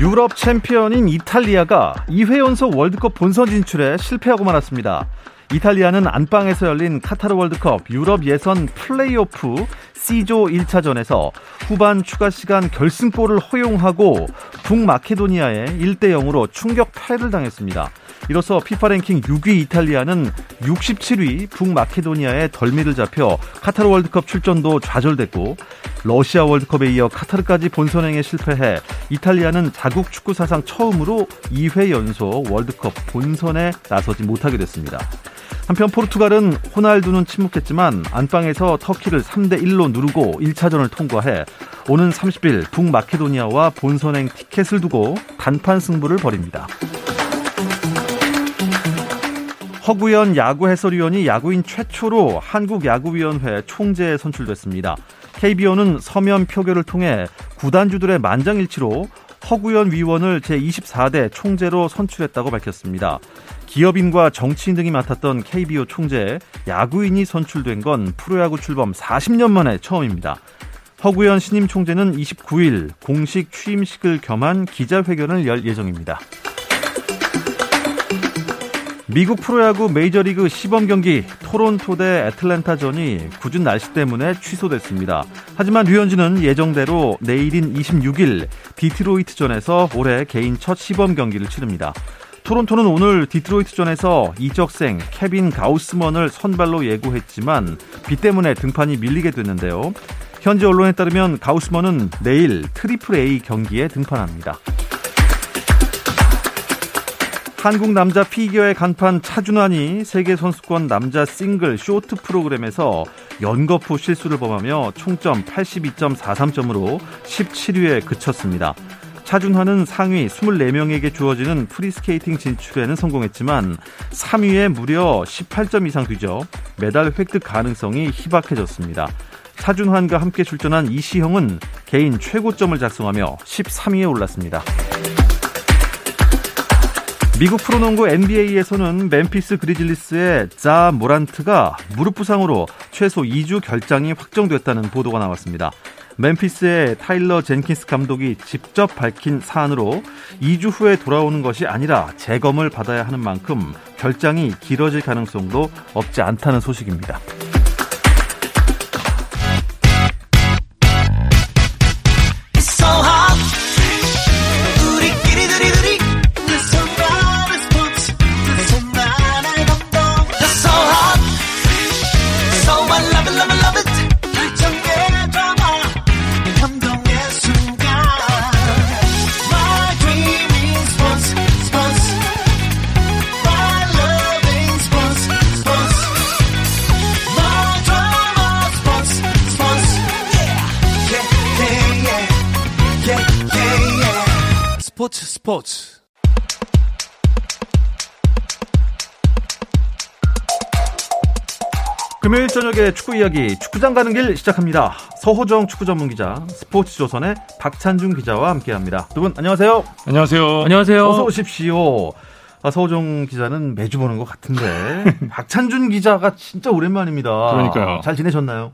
유럽 챔피언인 이탈리아가 2회 연속 월드컵 본선 진출에 실패하고 말았습니다. 이탈리아는 안방에서 열린 카타르 월드컵 유럽 예선 플레이오프 C조 1차전에서 후반 추가 시간 결승골을 허용하고 북마케도니아에 1대 0으로 충격 패를 당했습니다. 이로써 피파 랭킹 6위 이탈리아는 67위 북마케도니아의 덜미를 잡혀 카타르 월드컵 출전도 좌절됐고 러시아 월드컵에 이어 카타르까지 본선행에 실패해 이탈리아는 자국 축구 사상 처음으로 2회 연속 월드컵 본선에 나서지 못하게 됐습니다. 한편 포르투갈은 호날두는 침묵했지만 안방에서 터키를 3대 1로 누르고 1차전을 통과해 오는 30일 북마케도니아와 본선행 티켓을 두고 단판 승부를 벌입니다. 허구현 야구 해설위원이 야구인 최초로 한국야구위원회 총재에 선출됐습니다. KBO는 서면 표결을 통해 구단주들의 만장일치로 허구현 위원을 제24대 총재로 선출했다고 밝혔습니다. 기업인과 정치인 등이 맡았던 KBO 총재 야구인이 선출된 건 프로야구 출범 40년 만에 처음입니다. 허구현 신임 총재는 29일 공식 취임식을 겸한 기자회견을 열 예정입니다. 미국 프로야구 메이저리그 시범 경기 토론토 대 애틀랜타전이 굳은 날씨 때문에 취소됐습니다. 하지만 류현진은 예정대로 내일인 26일 디트로이트전에서 올해 개인 첫 시범 경기를 치릅니다. 토론토는 오늘 디트로이트전에서 이적생 케빈 가우스먼을 선발로 예고했지만 비 때문에 등판이 밀리게 됐는데요. 현지 언론에 따르면 가우스먼은 내일 트리플 A 경기에 등판합니다. 한국 남자 피겨의 간판 차준환이 세계 선수권 남자 싱글 쇼트 프로그램에서 연거푸 실수를 범하며 총점 82.43점으로 17위에 그쳤습니다. 차준환은 상위 24명에게 주어지는 프리스케이팅 진출에는 성공했지만 3위에 무려 18점 이상 뒤져 메달 획득 가능성이 희박해졌습니다. 차준환과 함께 출전한 이시형은 개인 최고점을 작성하며 13위에 올랐습니다. 미국 프로농구 NBA에서는 멤피스 그리즐리스의 자 모란트가 무릎 부상으로 최소 2주 결장이 확정됐다는 보도가 나왔습니다. 멤피스의 타일러 젠킨스 감독이 직접 밝힌 사안으로 2주 후에 돌아오는 것이 아니라 재검을 받아야 하는 만큼 결장이 길어질 가능성도 없지 않다는 소식입니다. 스포츠 스포츠 금요일 저녁에 축구 이야기 축구장 가는 길 시작합니다. 서호정 축구 전문 기자, 스포츠 조선의 박찬준 기자와 함께 합니다. 두 분 안녕하세요. 안녕하세요. 안녕하세요. 어서 오십시오. 아, 서호정 기자는 매주 보는 것 같은데 박찬준 기자가 진짜 오랜만입니다. 그러니까요. 잘 지내셨나요?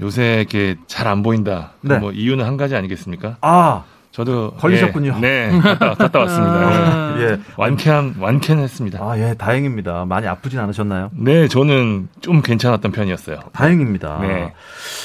요새 이렇게 잘 안 보인다. 네. 뭐 이유는 한 가지 아니겠습니까? 아 저도 걸리셨군요. 네, 네 갔다, 갔다 왔습니다. 아, 예, 완쾌한 완쾌했습니다. 아, 예, 다행입니다. 많이 아프진 않으셨나요? 네, 저는 좀 괜찮았던 편이었어요. 다행입니다. 네.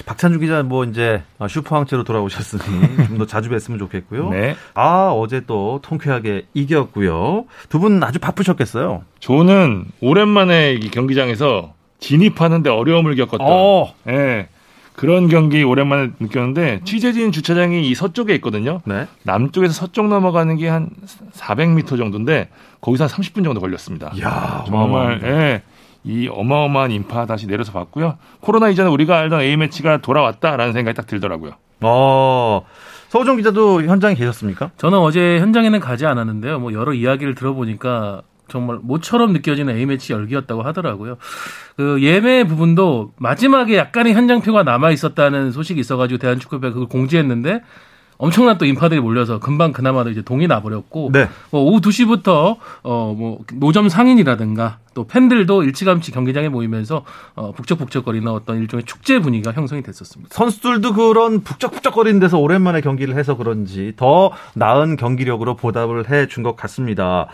박찬주 기자 뭐 이제 슈퍼왕체로 돌아오셨으니 좀 더 자주 뵀으면 좋겠고요. 네. 아, 어제 또 통쾌하게 이겼고요. 두 분 아주 바쁘셨겠어요. 저는 오랜만에 이 경기장에서 진입하는데 어려움을 겪었던. 어. 네. 그런 경기 오랜만에 느꼈는데 취재진 주차장이 이 서쪽에 있거든요. 네. 남쪽에서 서쪽 넘어가는 게 한 400m 정도인데 거기서 한 30분 정도 걸렸습니다. 야, 정말 예. 이 어마어마한 인파 다시 내려서 봤고요. 코로나 이전에 우리가 알던 A 매치가 돌아왔다라는 생각이 딱 들더라고요. 어. 서우정 기자도 현장에 계셨습니까? 저는 어제 현장에는 가지 않았는데요. 뭐 여러 이야기를 들어보니까 정말 모처럼 느껴지는 A매치 열기였다고 하더라고요. 그 예매 부분도 마지막에 약간의 현장표가 남아 있었다는 소식이 있어가지고 대한축구협회가 그걸 공지했는데 엄청난 또 인파들이 몰려서 금방 그나마도 이제 동이 나버렸고 네. 뭐 오후 2시부터 어 뭐 노점 상인이라든가 또 팬들도 일찌감치 경기장에 모이면서 어 북적북적거리는 어떤 일종의 축제 분위기가 형성이 됐었습니다. 선수들도 그런 북적북적거리는 데서 오랜만에 경기를 해서 그런지 더 나은 경기력으로 보답을 해 준 것 같습니다.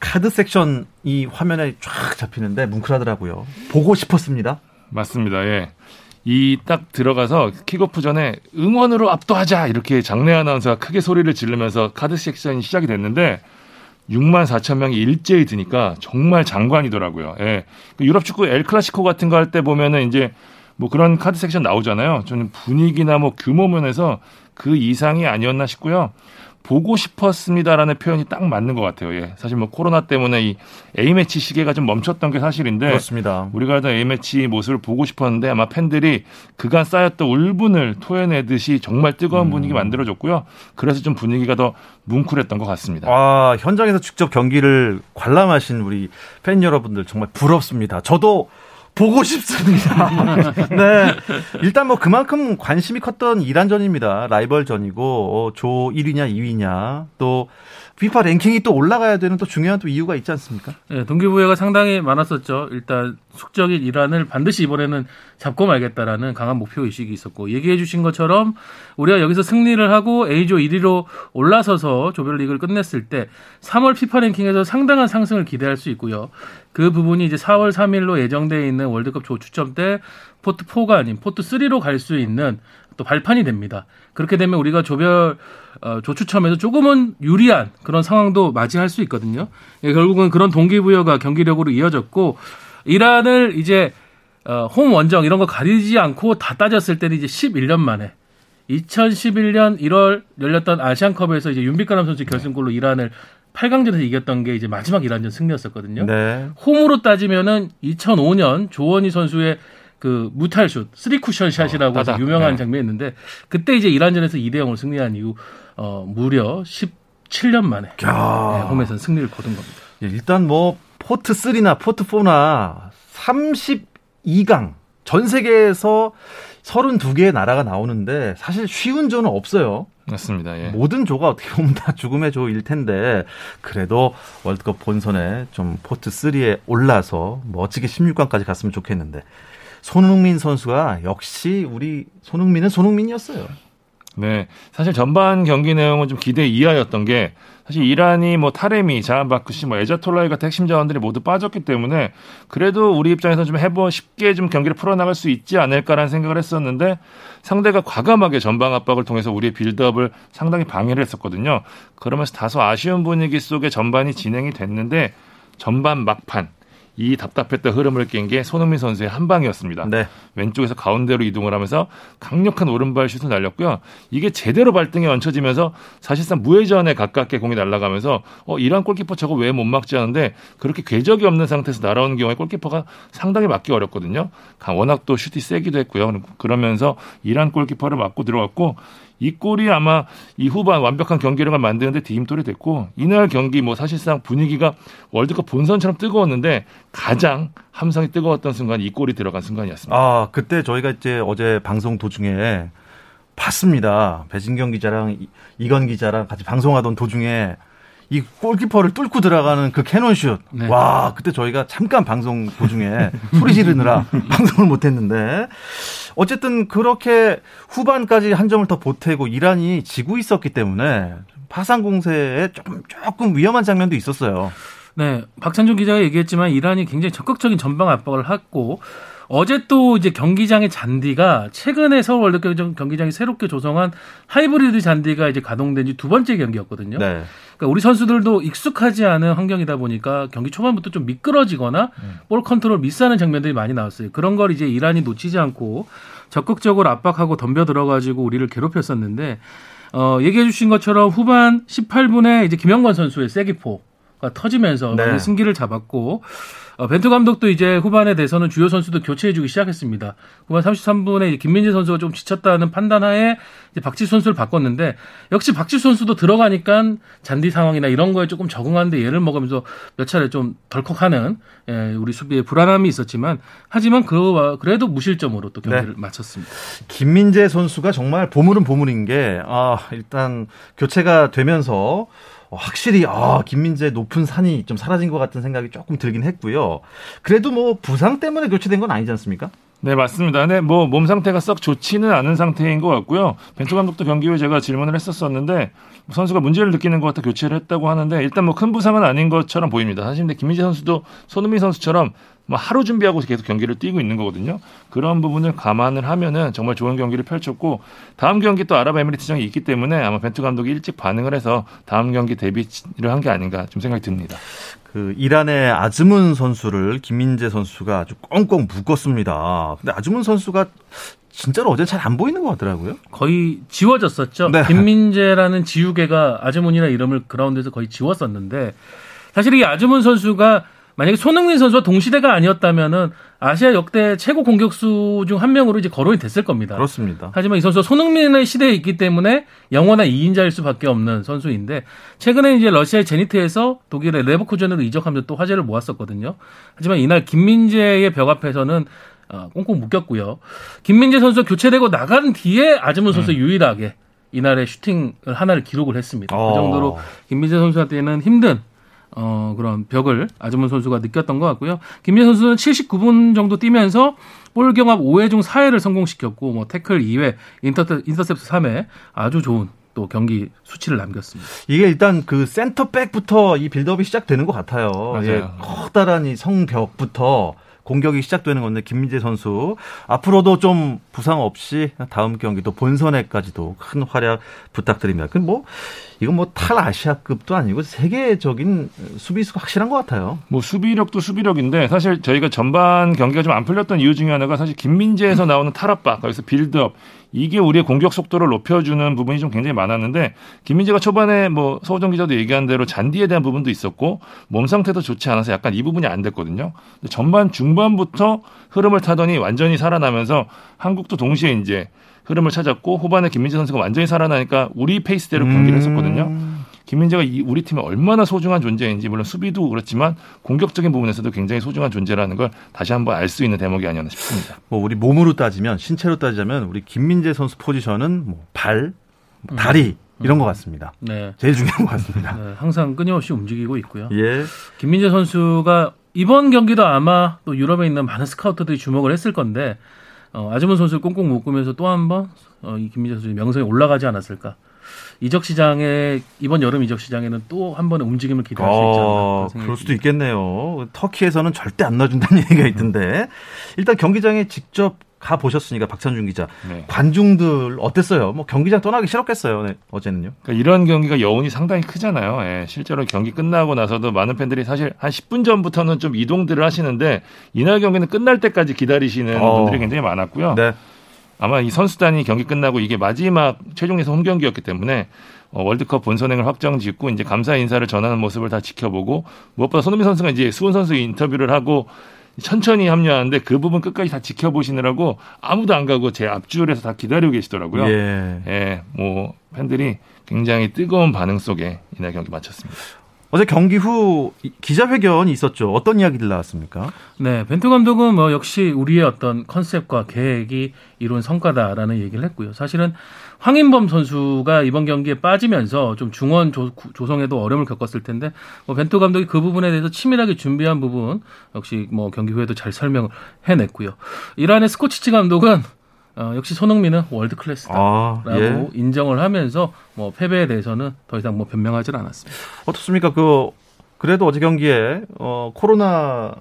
카드 섹션 이 화면에 쫙 잡히는데 뭉클하더라고요. 보고 싶었습니다. 맞습니다. 예. 이 딱 들어가서 킥오프 전에 응원으로 압도하자 이렇게 장내 아나운서가 크게 소리를 지르면서 카드 섹션이 시작이 됐는데 6만 4천 명이 일제히 드니까 정말 장관이더라고요. 예. 그 유럽 축구 엘 클라시코 같은 거 할 때 보면은 이제 뭐 그런 카드 섹션 나오잖아요. 저는 분위기나 뭐 규모 면에서 그 이상이 아니었나 싶고요. 보고 싶었습니다라는 표현이 딱 맞는 것 같아요. 예. 사실 뭐 코로나 때문에 이 A매치 시계가 좀 멈췄던 게 사실인데 그렇습니다. 우리가 하던 A매치 모습을 보고 싶었는데 아마 팬들이 그간 쌓였던 울분을 토해내듯이 정말 뜨거운 음. 분위기 만들어줬고요. 그래서 좀 분위기가 더 뭉클했던 것 같습니다. 아, 현장에서 직접 경기를 관람하신 우리 팬 여러분들 정말 부럽습니다. 저도 보고 싶습니다. 네. 일단 뭐 그만큼 관심이 컸던 이란전입니다. 라이벌전이고 어, 조 1위냐 2위냐 또 피파 랭킹이 또 올라가야 되는 또 중요한 또 이유가 있지 않습니까? 네, 동기부여가 상당히 많았었죠. 일단 숙적인 이란을 반드시 이번에는 잡고 말겠다라는 강한 목표 의식이 있었고 얘기해 주신 것처럼 우리가 여기서 승리를 하고 A조 1위로 올라서서 조별리그를 끝냈을 때 3월 피파 랭킹에서 상당한 상승을 기대할 수 있고요. 그 부분이 이제 4월 3일로 예정되어 있는 월드컵 조 추첨 때 포트 4가 아닌 포트 3로 갈 수 있는 또 발판이 됩니다. 그렇게 되면 우리가 조별 어, 조추첨에서 조금은 유리한 그런 상황도 맞이할 수 있거든요. 예, 결국은 그런 동기부여가 경기력으로 이어졌고 이란을 이제 어, 홈 원정 이런 거 가리지 않고 다 따졌을 때는 이제 11년 만에 2011년 1월 열렸던 아시안컵에서 이제 윤빛가람 선수 결승골로 이란을 8강전에서 이겼던 게 이제 마지막 이란전 승리였었거든요. 네. 홈으로 따지면은 2005년 조원희 선수의 그 무탈슛, 쓰리쿠션 샷이라고 어, 유명한 네. 장면이 있는데 그때 이제 이란전에서 2대 0으로 승리한 이후 어 무려 17년 만에 네, 홈에서 승리를 거둔 겁니다. 예, 일단 뭐 포트 3나 포트 4나 32강 전 세계에서 32개의 나라가 나오는데 사실 쉬운 조는 없어요. 맞습니다. 예. 모든 조가 어떻게 보면 다 죽음의 조일 텐데 그래도 월드컵 본선에 좀 포트 3에 올라서 멋지게 16강까지 갔으면 좋겠는데 손흥민 선수가 역시 우리 손흥민은 손흥민이었어요. 네. 사실 전반 경기 내용은 좀 기대 이하였던 게 사실 이란이 뭐 타레미, 자한바크시, 뭐 에자톨라히 같은 핵심 자원들이 모두 빠졌기 때문에 그래도 우리 입장에서 좀 해보 쉽게 좀 경기를 풀어나갈 수 있지 않을까라는 생각을 했었는데 상대가 과감하게 전방 압박을 통해서 우리의 빌드업을 상당히 방해를 했었거든요. 그러면서 다소 아쉬운 분위기 속에 전반이 진행이 됐는데 전반 막판 이 답답했던 흐름을 깬 게 손흥민 선수의 한 방이었습니다. 네. 왼쪽에서 가운데로 이동을 하면서 강력한 오른발 슛을 날렸고요. 이게 제대로 발등에 얹혀지면서 사실상 무회전에 가깝게 공이 날아가면서 어 이란 골키퍼 저거 왜 못 막지 하는데 그렇게 궤적이 없는 상태에서 날아오는 경우에 골키퍼가 상당히 막기 어렵거든요. 워낙 또 슛이 세기도 했고요. 그러면서 이란 골키퍼를 막고 들어갔고 이 골이 아마 이 후반 완벽한 경기력을 만드는데 디딤돌이 됐고 이날 경기 뭐 사실상 분위기가 월드컵 본선처럼 뜨거웠는데 가장 함성이 뜨거웠던 순간 이 골이 들어간 순간이었습니다. 아 그때 저희가 이제 어제 방송 도중에 봤습니다. 배진경 기자랑 이건 기자랑 같이 방송하던 도중에 이 골키퍼를 뚫고 들어가는 그 캐논슛. 네. 와, 그때 저희가 잠깐 방송 도중에 소리 지르느라 방송을 못 했는데 어쨌든 그렇게 후반까지 한 점을 더 보태고 이란이 지고 있었기 때문에 파상 공세에 조금 조금 위험한 장면도 있었어요. 네, 박찬준 기자가 얘기했지만 이란이 굉장히 적극적인 전방 압박을 했고 어제 또 이제 경기장의 잔디가 최근에 서울 월드컵 경기장이 새롭게 조성한 하이브리드 잔디가 이제 가동된 지 두 번째 경기였거든요. 네. 그러니까 우리 선수들도 익숙하지 않은 환경이다 보니까 경기 초반부터 좀 미끄러지거나 음. 볼 컨트롤 미스하는 장면들이 많이 나왔어요. 그런 걸 이제 이란이 놓치지 않고 적극적으로 압박하고 덤벼 들어가지고 우리를 괴롭혔었는데 어, 얘기해 주신 것처럼 후반 18분에 이제 김영건 선수의 세기포 터지면서 네. 승기를 잡았고 어, 벤투 감독도 이제 후반에 대해서는 주요 선수도 교체해주기 시작했습니다. 후반 33분에 김민재 선수가 좀 지쳤다는 판단하에 이제 박지 선수를 바꿨는데 역시 박지 선수도 들어가니까 잔디 상황이나 이런 거에 조금 적응하는데 예를 먹으면서 몇 차례 좀 덜컥하는 예, 우리 수비에 불안함이 있었지만 하지만 그 그래도 무실점으로 또 경기를 네. 마쳤습니다. 김민재 선수가 정말 보물은 보물인 게 아, 일단 교체가 되면서 어, 확실히 아 김민재 높은 산이 좀 사라진 것 같은 생각이 조금 들긴 했고요. 그래도 뭐 부상 때문에 교체된 건 아니지 않습니까? 네 맞습니다. 네, 뭐 몸 상태가 썩 좋지는 않은 상태인 것 같고요. 벤투 감독도 경기 후에 제가 질문을 했었었는데 선수가 문제를 느끼는 것 같아 교체를 했다고 하는데 일단 뭐 큰 부상은 아닌 것처럼 보입니다. 사실 근데 김민재 선수도 손흥민 선수처럼 뭐 하루 준비하고 계속 경기를 뛰고 있는 거거든요. 그런 부분을 감안을 하면은 정말 좋은 경기를 펼쳤고 다음 경기 또 아랍에미리트전이 있기 때문에 아마 벤투 감독이 일찍 반응을 해서 다음 경기 대비를 한 게 아닌가 좀 생각이 듭니다. 그 이란의 아즈문 선수를 김민재 선수가 아주 꽁꽁 묶었습니다. 근데 아즈문 선수가 진짜로 어제 잘 안 보이는 것 같더라고요. 거의 지워졌었죠. 네. 김민재라는 지우개가 아즈문이라 이름을 그라운드에서 거의 지웠었는데 사실 이 아즈문 선수가 만약에 손흥민 선수와 동시대가 아니었다면은 아시아 역대 최고 공격수 중 한 명으로 이제 거론이 됐을 겁니다. 그렇습니다. 하지만 이 선수가 손흥민의 시대에 있기 때문에 영원한 2인자일 수밖에 없는 선수인데 최근에 이제 러시아의 제니트에서 독일의 레버쿠젠으로 이적하면서 또 화제를 모았었거든요. 하지만 이날 김민재의 벽 앞에서는 어, 꽁꽁 묶였고요. 김민재 선수 교체되고 나간 뒤에 아즈문 선수 음. 유일하게 이날의 슈팅을 하나를 기록을 했습니다. 그 어. 그 정도로 김민재 선수한테는 힘든 어, 그런 벽을 아즈문 선수가 느꼈던 것 같고요. 김민 선수는 79분 정도 뛰면서 볼 경합 5회 중 4회를 성공시켰고 뭐 태클 2회, 인터셉, 인터셉트 3회 아주 좋은 또 경기 수치를 남겼습니다. 이게 일단 그 센터백부터 이 빌드업이 시작되는 것 같아요. 맞아요. 예, 커다란 이 성벽부터 공격이 시작되는 건데 김민재 선수 앞으로도 좀 부상 없이 다음 경기도 본선에까지도 큰 활약 부탁드립니다. 그뭐 이건 뭐 탈아시아급도 아니고 세계적인 수비수가 확실한 것 같아요. 뭐 수비력도 수비력인데 사실 저희가 전반 경기가 좀 안 풀렸던 이유 중에 하나가 사실 김민재에서 나오는 탈압박 거기서 빌드업 이게 우리의 공격 속도를 높여주는 부분이 좀 굉장히 많았는데 김민재가 초반에 뭐 서우정 기자도 얘기한 대로 잔디에 대한 부분도 있었고 몸 상태도 좋지 않아서 약간 이 부분이 안 됐거든요. 전반 중반부터 흐름을 타더니 완전히 살아나면서 한국도 동시에 이제 흐름을 찾았고 후반에 김민재 선수가 완전히 살아나니까 우리 페이스대로 경기를 했었거든요. 음. 김민재가 이 우리 팀에 얼마나 소중한 존재인지 물론 수비도 그렇지만 공격적인 부분에서도 굉장히 소중한 존재라는 걸 다시 한번 알 수 있는 대목이 아니었나 싶습니다. 뭐 우리 몸으로 따지면 신체로 따지자면 우리 김민재 선수 포지션은 뭐 발, 뭐 다리 음. 이런 것 같습니다. 네. 제일 중요한 것 같습니다. 네, 항상 끊임없이 움직이고 있고요. 예. 김민재 선수가 이번 경기도 아마 또 유럽에 있는 많은 스카우터들이 주목을 했을 건데 어, 아즈문 선수를 꽁꽁 묶으면서 또 한 번 어, 이 김민재 선수의 명성이 올라가지 않았을까. 이적 시장에 이번 여름 이적 시장에는 또 한 번의 움직임을 기대할 수 있지 않나. 어, 그럴 수도 있겠네요. 터키에서는 절대 안 놔준다는 얘기가 있던데 일단 경기장에 직접 가 보셨으니까 박찬준 기자 네. 관중들 어땠어요? 뭐 경기장 떠나기 싫었겠어요 네, 어제는요. 그러니까 이런 경기가 여운이 상당히 크잖아요. 예, 실제로 경기 끝나고 나서도 많은 팬들이 사실 한 10분 전부터는 좀 이동들을 하시는데 이날 경기는 끝날 때까지 기다리시는 어. 분들이 굉장히 많았고요. 네. 아마 이 선수단이 경기 끝나고 이게 마지막 최종 예선 홈 경기였기 때문에 어, 월드컵 본선행을 확정 짓고 이제 감사 인사를 전하는 모습을 다 지켜보고 무엇보다 손흥민 선수가 이제 수훈 선수 인터뷰를 하고 천천히 합류하는데 그 부분 끝까지 다 지켜보시느라고 아무도 안 가고 제 앞줄에서 다 기다리고 계시더라고요. 예. 예, 뭐 팬들이 굉장히 뜨거운 반응 속에 이날 경기 마쳤습니다. 어제 경기 후 기자회견이 있었죠. 어떤 이야기들 나왔습니까? 네, 벤투 감독은 뭐 역시 우리의 어떤 컨셉과 계획이 이룬 성과다라는 얘기를 했고요. 사실은 황인범 선수가 이번 경기에 빠지면서 좀 중원 조, 조성에도 어려움을 겪었을 텐데 뭐 벤투 감독이 그 부분에 대해서 치밀하게 준비한 부분 역시 뭐 경기 후에도 잘 설명을 해냈고요. 이란의 스코치치 감독은 어, 역시 손흥민은 월드 클래스다라고 아, 예. 인정을 하면서 뭐 패배에 대해서는 더 이상 뭐 변명하지는 않았습니다. 어떻습니까? 그 그래도 어제 경기에 어, 코로나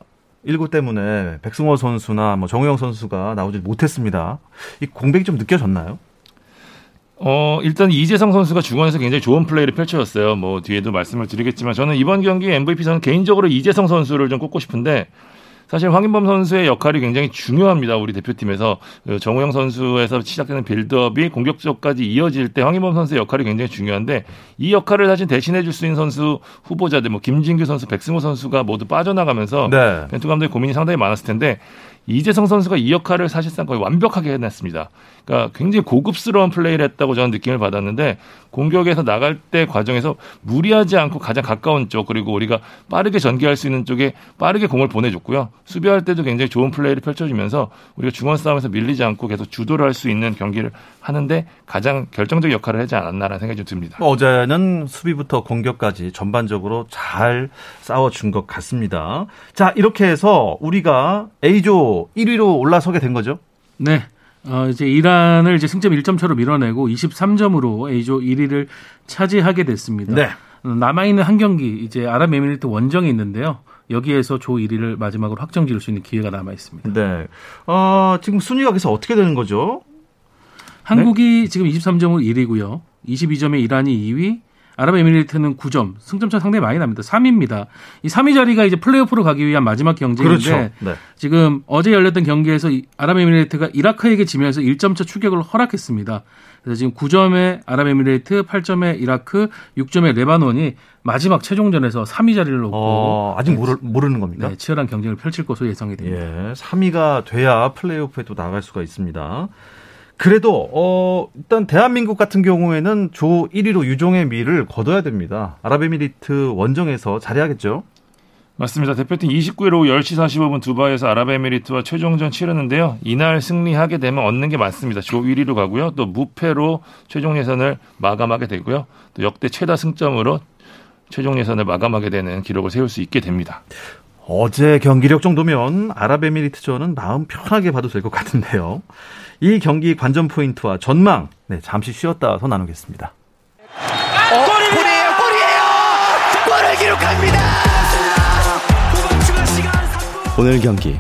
19 때문에 백승호 선수나 뭐 정우영 선수가 나오지 못했습니다. 이 공백이 좀 느껴졌나요? 어, 일단 이재성 선수가 중원에서 굉장히 좋은 플레이를 펼쳐졌어요. 뭐 뒤에도 말씀을 드리겠지만 저는 이번 경기 MVP 저는 개인적으로 이재성 선수를 좀 꼽고 싶은데 사실 황인범 선수의 역할이 굉장히 중요합니다. 우리 대표팀에서 그 정우영 선수에서 시작되는 빌드업이 공격적까지 이어질 때 황인범 선수의 역할이 굉장히 중요한데 이 역할을 사실 대신해 줄 수 있는 선수 후보자들 뭐 김진규 선수, 백승호 선수가 모두 빠져나가면서 네. 벤투 감독의 고민이 상당히 많았을 텐데 이재성 선수가 이 역할을 사실상 거의 완벽하게 해냈습니다. 그러니까 굉장히 고급스러운 플레이를 했다고 저는 느낌을 받았는데 공격에서 나갈 때 과정에서 무리하지 않고 가장 가까운 쪽 그리고 우리가 빠르게 전개할 수 있는 쪽에 빠르게 공을 보내줬고요. 수비할 때도 굉장히 좋은 플레이를 펼쳐주면서 우리가 중원 싸움에서 밀리지 않고 계속 주도를 할 수 있는 경기를 하는데 가장 결정적 역할을 하지 않았나라는 생각이 좀 듭니다. 어제는 수비부터 공격까지 전반적으로 잘 싸워준 것 같습니다. 자 이렇게 해서 우리가 A조 1위로 올라서게 된 거죠? 네. 어, 이제 이란을 이제 승점 1점 차로 밀어내고 23점으로 A조 1위를 차지하게 됐습니다. 네. 남아있는 한 경기 이제 아랍에미리트 원정이 있는데요. 여기에서 조 1위를 마지막으로 확정 지을 수 있는 기회가 남아 있습니다. 네. 어, 지금 순위가 그래서 어떻게 되는 거죠? 한국이 네? 지금 23점으로 1위고요. 22점에 이란이 2위, 아랍에미리트는 9점, 승점차 상당히 많이 납니다. 3위입니다. 이 3위 자리가 이제 플레이오프로 가기 위한 마지막 경쟁인데 그렇죠. 네. 지금 어제 열렸던 경기에서 아랍에미리트가 이라크에게 지면서 1점차 추격을 허락했습니다. 그래서 지금 9점의 아랍에미리트, 8점의 이라크, 6점의 레바논이 마지막 최종전에서 3위 자리를 놓고 어, 아직 모르, 모르는 겁니까? 네, 치열한 경쟁을 펼칠 것으로 예상이 됩니다. 예, 3위가 돼야 플레이오프에 또 나갈 수가 있습니다. 그래도 어 일단 대한민국 같은 경우에는 조 1위로 유종의 미를 거둬야 됩니다. 아랍에미리트 원정에서 잘해야겠죠. 맞습니다. 대표팀 29일 오후 10시 45분 두바이에서 아랍에미리트와 최종전 치르는데요. 이날 승리하게 되면 얻는 게 많습니다. 조 1위로 가고요. 또 무패로 최종 예선을 마감하게 되고요. 또 역대 최다 승점으로 최종 예선을 마감하게 되는 기록을 세울 수 있게 됩니다. 어제 경기력 정도면 아랍에미리트전은 마음 편하게 봐도 될 것 같은데요. 이 경기 관전 포인트와 전망 네, 잠시 쉬었다 서 나누겠습니다. 어, 골이에요, 골이에요, 골을 기록합니다. 오늘 경기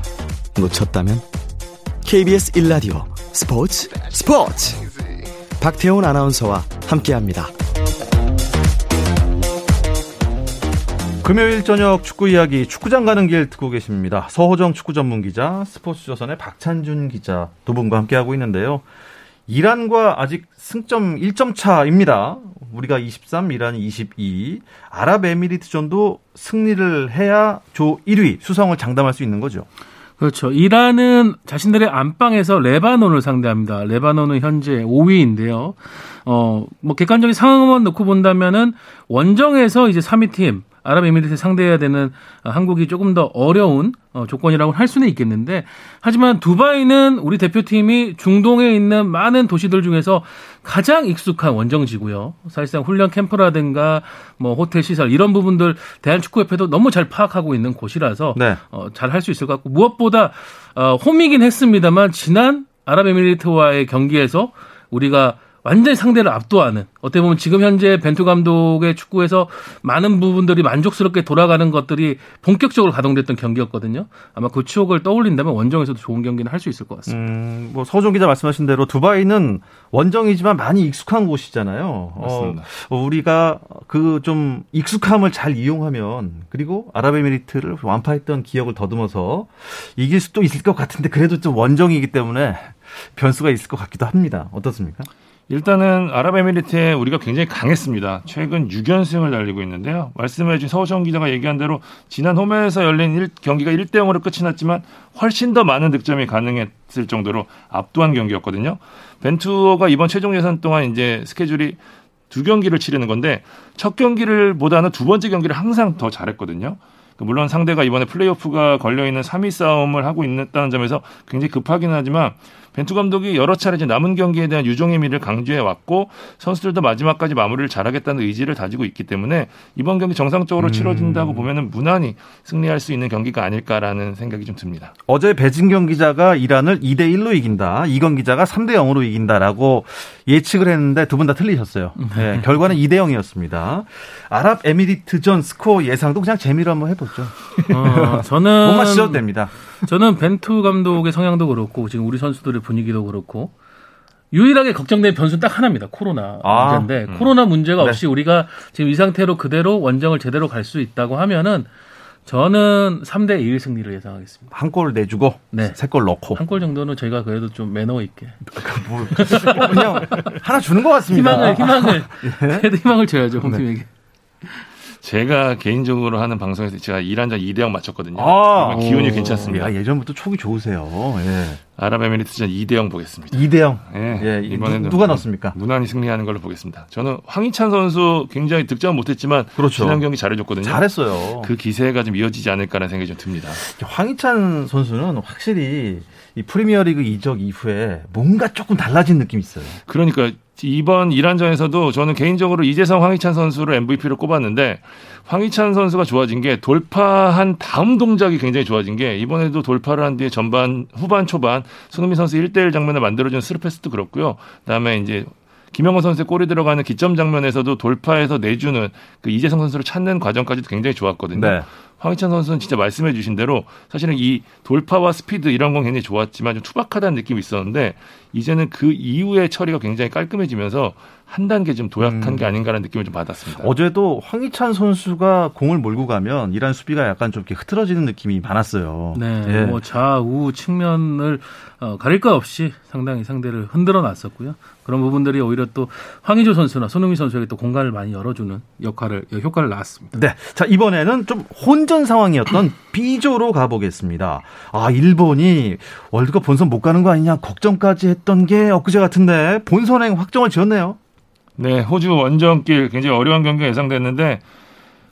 놓쳤다면 KBS 1라디오 스포츠 스포츠 박태훈 아나운서와 함께합니다. 금요일 저녁 축구 이야기 축구장 가는 길 듣고 계십니다. 서호정 축구 전문 기자, 스포츠조선의 박찬준 기자 두 분과 함께하고 있는데요. 이란과 아직 승점 1점 차입니다. 우리가 23, 이란이 22. 아랍에미리트전도 승리를 해야 조 1위 수성을 장담할 수 있는 거죠. 그렇죠. 이란은 자신들의 안방에서 레바논을 상대합니다. 레바논은 현재 5위인데요. 어, 뭐 객관적인 상황만 놓고 본다면은 원정에서 이제 3위 팀 아랍에미리트 상대해야 되는 한국이 조금 더 어려운 어, 조건이라고 할 수는 있겠는데 하지만 두바이는 우리 대표팀이 중동에 있는 많은 도시들 중에서 가장 익숙한 원정지고요. 사실상 훈련 캠프라든가 뭐 호텔 시설 이런 부분들 대한축구협회도 너무 잘 파악하고 있는 곳이라서 네. 어, 잘 할 수 있을 것 같고 무엇보다 어, 홈이긴 했습니다만 지난 아랍에미리트와의 경기에서 우리가 완전히 상대를 압도하는 어떻게 보면 지금 현재 벤투 감독의 축구에서 많은 부분들이 만족스럽게 돌아가는 것들이 본격적으로 가동됐던 경기였거든요. 아마 그 추억을 떠올린다면 원정에서도 좋은 경기는 할 수 있을 것 같습니다. 음, 뭐 서종 기자 말씀하신 대로 두바이는 원정이지만 많이 익숙한 곳이잖아요. 맞습니다. 어, 우리가 그 좀 익숙함을 잘 이용하면 그리고 아랍에미리트를 완파했던 기억을 더듬어서 이길 수도 있을 것 같은데 그래도 좀 원정이기 때문에 변수가 있을 것 같기도 합니다. 어떻습니까? 일단은 아랍에미리트에 우리가 굉장히 강했습니다. 최근 6연승을 달리고 있는데요. 말씀해주신 서우정 기자가 얘기한 대로 지난 홈에서 열린 1, 경기가 1대 0으로 끝이 났지만 훨씬 더 많은 득점이 가능했을 정도로 압도한 경기였거든요. 벤투어가 이번 최종 예선 동안 이제 스케줄이 두 경기를 치르는 건데 첫 경기를 보다는 두 번째 경기를 항상 더 잘했거든요. 그 물론 상대가 이번에 플레이오프가 걸려 있는 3위 싸움을 하고 있다는 점에서 굉장히 급하긴 하지만 벤투 감독이 여러 차례 이제 남은 경기에 대한 유종의 미를 강조해 왔고 선수들도 마지막까지 마무리를 잘하겠다는 의지를 다지고 있기 때문에 이번 경기 정상적으로 음. 치러진다고 보면은 무난히 승리할 수 있는 경기가 아닐까라는 생각이 좀 듭니다. 어제 배진경 기자가 이란을 2대 1로 이긴다. 이건 기자가 3대 0으로 이긴다라고 예측을 했는데 두 분 다 틀리셨어요. 네, 결과는 2대 0이었습니다. 아랍에미리트전 스코어 예상도 그냥 재미로 한번 해보죠. 어, 저는 못 맞추셔도 됩니다. 저는 벤투 감독의 성향도 그렇고 지금 우리 선수들의 분위기도 그렇고 유일하게 걱정되는 변수는 딱 하나입니다. 코로나 아, 문제인데 음. 코로나 문제가 네. 없이 네. 우리가 지금 이 상태로 그대로 원정을 제대로 갈 수 있다고 하면은 저는 3대 1 승리를 예상하겠습니다. 한 골 내주고 네. 세골 넣고 한 골 정도는 저희가 그래도 좀 매너 있게 뭐, 그냥 하나 주는 것 같습니다. 희망을 희망을 예? 그래도 희망을 줘야죠 홈팀에게. 네. 제가 개인적으로 하는 방송에서 제가 1한전 2대 0 맞췄거든요. 아, 기운이 괜찮습니다. 야, 예전부터 촉이 좋으세요. 예. 아랍에미리트전 2대 0 보겠습니다. 2대 0. 예. 예. 이번에는 누가 넣습니까? 무난히 승리하는 걸로 보겠습니다. 저는 황희찬 선수 굉장히 득점 못했지만 그렇죠. 지난 경기 잘해줬거든요. 잘했어요. 그 기세가 좀 이어지지 않을까라는 생각이 좀 듭니다. 황희찬 선수는 확실히 이 프리미어리그 이적 이후에 뭔가 조금 달라진 느낌이 있어요. 그러니까 이번 이란전에서도 저는 개인적으로 이재성 황희찬 선수를 MVP로 꼽았는데 황희찬 선수가 좋아진 게 돌파한 다음 동작이 굉장히 좋아진 게 이번에도 돌파를 한 뒤에 전반 후반 초반 손흥민 선수 1대1 장면을 만들어준 스루패스도 그렇고요. 그다음에 이제 김영호 선수의 골이 들어가는 기점 장면에서도 돌파해서 내주는 그 이재성 선수를 찾는 과정까지도 굉장히 좋았거든요. 네. 황희찬 선수는 진짜 말씀해 주신 대로 사실은 이 돌파와 스피드 이런 건 굉장히 좋았지만 좀 투박하다는 느낌이 있었는데 이제는 그 이후의 처리가 굉장히 깔끔해지면서 한 단계 좀 도약한 음. 게 아닌가라는 느낌을 좀 받았습니다. 어제도 황희찬 선수가 공을 몰고 가면 이란 수비가 약간 좀 이렇게 흐트러지는 느낌이 많았어요. 네, 예. 뭐 좌우 측면을 어, 가릴 것 없이 상당히 상대를 흔들어 놨었고요. 그런 부분들이 오히려 또 황희조 선수나 손흥민 선수에게 또 공간을 많이 열어주는 역할을 효과를 낳았습니다. 네, 자 이번에는 좀 혼전 상황이었던 B조로 가보겠습니다. 아 일본이 월드컵 본선 못 가는 거 아니냐 걱정까지 했던 게 엊그제 같은데 본선행 확정을 지었네요. 네, 호주 원정길 굉장히 어려운 경기가 예상됐는데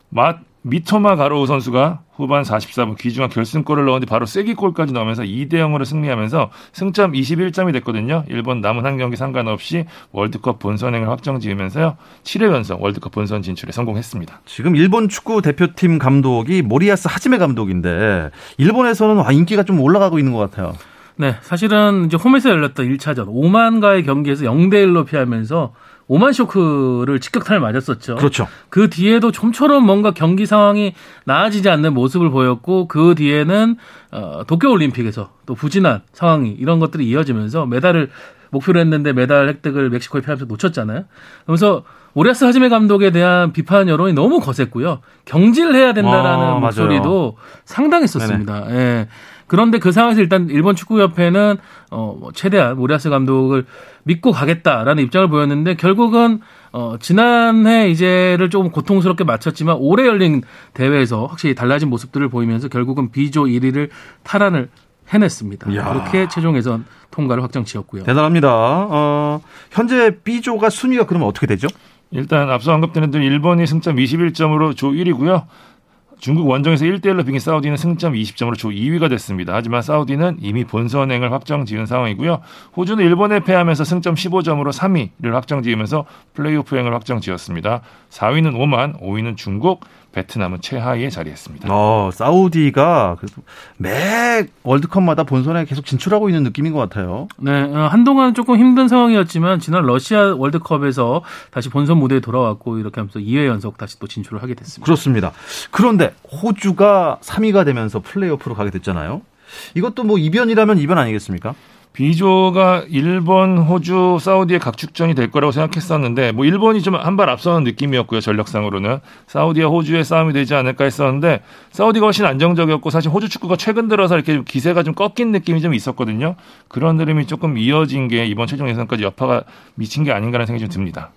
맛 미토마 가로우 선수가 후반 44분 귀중한 결승골을 넣었는데 바로 쐐기골까지 넣으면서 2대 0으로 승리하면서 승점 21점이 됐거든요. 일본 남은 한 경기 상관없이 월드컵 본선행을 확정 지으면서요. 7회 연속 월드컵 본선 진출에 성공했습니다. 지금 일본 축구 대표팀 감독이 모리아스 하지메 감독인데 일본에서는 인기가 좀 올라가고 있는 것 같아요. 네, 사실은 이제 홈에서 열렸던 1차전 오만과의 경기에서 0대 1로 피하면서 오만 쇼크를 직격탄을 맞았었죠. 그렇죠. 그 뒤에도 좀처럼 뭔가 경기 상황이 나아지지 않는 모습을 보였고 그 뒤에는 어, 도쿄 올림픽에서 또 부진한 상황이 이런 것들이 이어지면서 메달을 목표로 했는데 메달 획득을 멕시코에 피하면서 놓쳤잖아요. 그러면서 오리아스 하지메 감독에 대한 비판 여론이 너무 거셌고요. 경질을 해야 된다라는 아, 목소리도 상당했었습니다. 예. 그런데 그 상황에서 일단 일본 축구협회는 어, 뭐 최대한 모리아스 감독을 믿고 가겠다라는 입장을 보였는데 결국은 어, 지난해 이제를 조금 고통스럽게 마쳤지만 올해 열린 대회에서 확실히 달라진 모습들을 보이면서 결국은 B조 1위를 탈환을 해냈습니다. 이야. 그렇게 최종 예선 통과를 확정 지었고요. 대단합니다. 어, 현재 B조가 순위가 그러면 어떻게 되죠? 일단 앞서 언급드린 대로 일본이 승점 21점으로 조 1위고요. 중국 원정에서 1대1로 비긴 사우디는 승점 20점으로 조 2위가 됐습니다. 하지만 사우디는 이미 본선행을 확정 지은 상황이고요. 호주는 일본에 패하면서 승점 15점으로 3위를 확정 지으면서 플레이오프행을 확정 지었습니다. 4위는 오만, 5위는 중국, 베트남은 최하위에 자리했습니다. 어, 사우디가 매 월드컵마다 본선에 계속 진출하고 있는 느낌인 것 같아요. 네, 어, 한동안 조금 힘든 상황이었지만 지난 러시아 월드컵에서 다시 본선 무대에 돌아왔고 이렇게 하면서 2회 연속 다시 또 진출을 하게 됐습니다. 그렇습니다. 그런데 호주가 3위가 되면서 플레이오프로 가게 됐잖아요. 이것도 뭐 이변이라면 이변 아니겠습니까? B조가 일본, 호주, 사우디의 각축전이 될 거라고 생각했었는데 뭐 일본이 좀 한 발 앞서는 느낌이었고요 전력상으로는 사우디와 호주의 싸움이 되지 않을까 했었는데 사우디가 훨씬 안정적이었고 사실 호주 축구가 최근 들어서 이렇게 기세가 좀 꺾인 느낌이 좀 있었거든요. 그런 흐름이 조금 이어진 게 이번 최종 예선까지 여파가 미친 게 아닌가라는 생각이 좀 듭니다.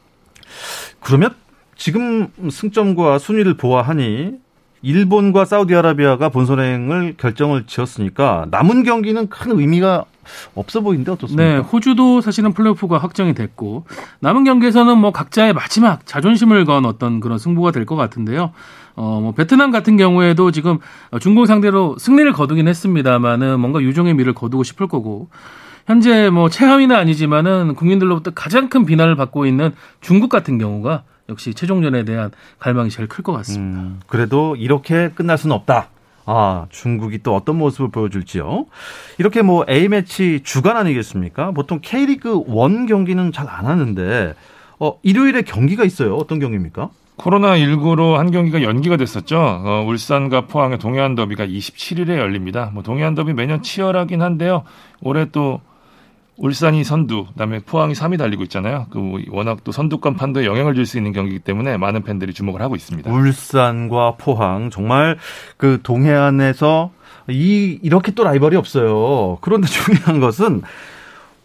그러면 지금 승점과 순위를 보아하니 일본과 사우디아라비아가 본선행을 결정을 지었으니까 남은 경기는 큰 의미가 없어 보이는데 어떻습니까? 네, 호주도 사실은 플레이오프가 확정이 됐고 남은 경기에서는 뭐 각자의 마지막 자존심을 건 어떤 그런 승부가 될 것 같은데요. 어, 뭐 베트남 같은 경우에도 지금 중국 상대로 승리를 거두긴 했습니다만은 뭔가 유종의 미를 거두고 싶을 거고 현재 뭐 최하위는 아니지만은 국민들로부터 가장 큰 비난을 받고 있는 중국 같은 경우가 역시 최종전에 대한 갈망이 제일 클 것 같습니다. 음, 그래도 이렇게 끝날 수는 없다. 아, 중국이 또 어떤 모습을 보여줄지요. 이렇게 뭐 A매치 주간 아니겠습니까? 보통 K리그 1 경기는 잘 안 하는데, 어, 일요일에 경기가 있어요. 어떤 경기입니까? 코로나19로 한 경기가 연기가 됐었죠. 어, 울산과 포항의 동해안 더비가 27일에 열립니다. 뭐 동해안 더비 매년 치열하긴 한데요. 올해 또 울산이 선두, 그다음에 포항이 3위 달리고 있잖아요. 그뭐 워낙 또 선두권 판도에 영향을 줄 수 있는 경기이기 때문에 많은 팬들이 주목을 하고 있습니다. 울산과 포항 정말 그 동해안에서 이 이렇게 또 라이벌이 없어요. 그런데 중요한 것은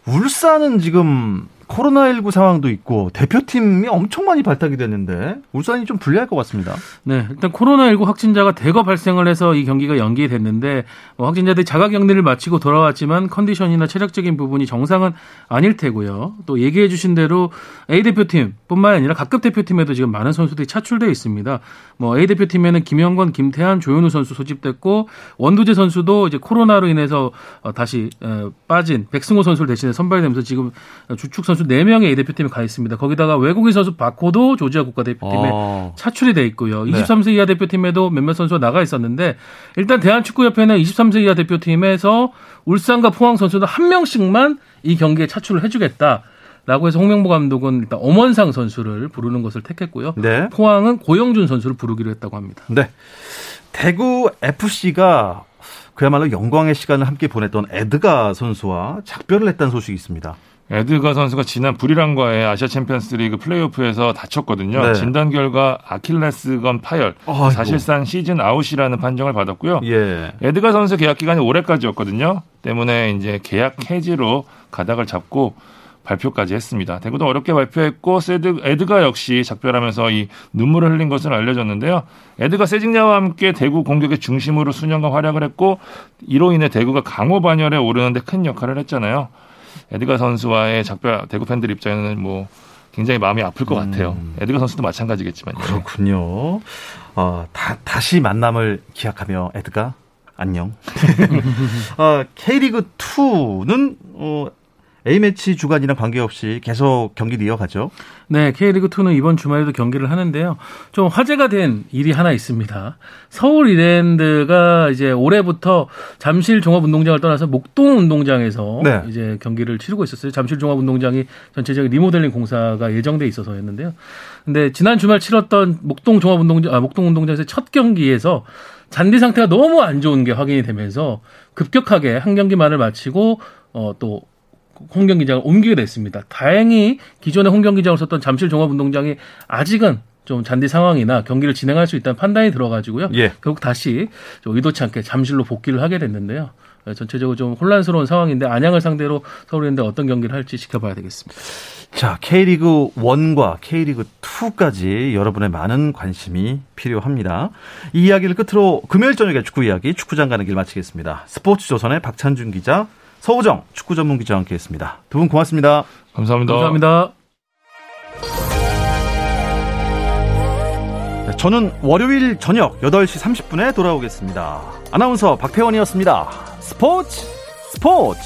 울산은 지금 코로나19 상황도 있고 대표팀이 엄청 많이 발탁이 됐는데 울산이 좀 불리할 것 같습니다. 네, 일단 코로나19 확진자가 대거 발생을 해서 이 경기가 연기됐는데 뭐 확진자들이 자가 격리를 마치고 돌아왔지만 컨디션이나 체력적인 부분이 정상은 아닐 테고요. 또 얘기해 주신 대로 A 대표팀뿐만 아니라 각급 대표팀에도 지금 많은 선수들이 차출돼 있습니다. 뭐 A 대표팀에는 김영건, 김태한, 조현우 선수 소집됐고 원두재 선수도 이제 코로나로 인해서 어, 다시 어, 빠진 백승호 선수를 대신해 선발되면서 지금 주축 선수 선수 4명의 A대표팀에 가 있습니다. 거기다가 외국인 선수 바코도 조지아 국가대표팀에 어. 차출이 돼 있고요. 23세 이하 대표팀에도 몇몇 선수가 나가 있었는데 일단 대한축구협회는 23세 이하 대표팀에서 울산과 포항 선수들 한 명씩만 이 경기에 차출을 해주겠다. 라고 해서 홍명보 감독은 일단 엄원상 선수를 부르는 것을 택했고요. 네. 포항은 고영준 선수를 부르기로 했다고 합니다. 네. 대구 FC가 그야말로 영광의 시간을 함께 보냈던 에드가 선수와 작별을 했다는 소식이 있습니다. 에드가 선수가 지난 부리람과의 아시아 챔피언스리그 플레이오프에서 다쳤거든요. 네. 진단 결과 아킬레스건 파열, 아이고. 사실상 시즌 아웃이라는 판정을 받았고요. 예. 에드가 선수 계약 기간이 올해까지였거든요. 때문에 이제 계약 해지로 가닥을 잡고 발표까지 했습니다. 대구도 어렵게 발표했고 세드, 에드가 역시 작별하면서 이 눈물을 흘린 것을 알려졌는데요. 에드가 세징야와 함께 대구 공격의 중심으로 수년간 활약을 했고 이로 인해 대구가 강호 반열에 오르는데 큰 역할을 했잖아요. 에드가 선수와의 작별 대구 팬들 입장에는 뭐 굉장히 마음이 아플 것 같아요. 음. 에드가 선수도 마찬가지겠지만 그렇군요. 어, 다, 다시 만남을 기약하며 에드가 안녕. 어, K리그 2는 어, A매치 주간이랑 관계없이 계속 경기를 이어가죠. 네, K리그2는 이번 주말에도 경기를 하는데요. 좀 화제가 된 일이 하나 있습니다. 서울 이랜드가 이제 올해부터 잠실 종합운동장을 떠나서 목동 운동장에서 네. 이제 경기를 치르고 있었어요. 잠실 종합운동장이 전체적인 리모델링 공사가 예정돼 있어서였는데요. 근데 지난 주말 치렀던 목동 종합운동장, 아, 목동 운동장에서 첫 경기에서 잔디 상태가 너무 안 좋은 게 확인이 되면서 급격하게 한 경기만을 마치고 어, 또 홍경 기장을 옮기게 됐습니다. 다행히 기존의 홍경 기장을 썼던 잠실 종합운동장이 아직은 좀 잔디 상황이나 경기를 진행할 수 있다는 판단이 들어가지고요. 예. 결국 다시 좀 의도치 않게 잠실로 복귀를 하게 됐는데요. 네, 전체적으로 좀 혼란스러운 상황인데 안양을 상대로 서울인데 어떤 경기를 할지 지켜봐야 되겠습니다. 자, K리그 1과 K리그 2까지 여러분의 많은 관심이 필요합니다. 이 이야기를 끝으로 금요일 저녁에 축구 이야기 축구장 가는 길 마치겠습니다. 스포츠 조선의 박찬준 기자 서우정 축구 전문 기자와 함께했습니다. 두 분 고맙습니다. 감사합니다. 감사합니다. 네, 저는 월요일 저녁 8시 30분에 돌아오겠습니다. 아나운서 박태원이었습니다. 스포츠 스포츠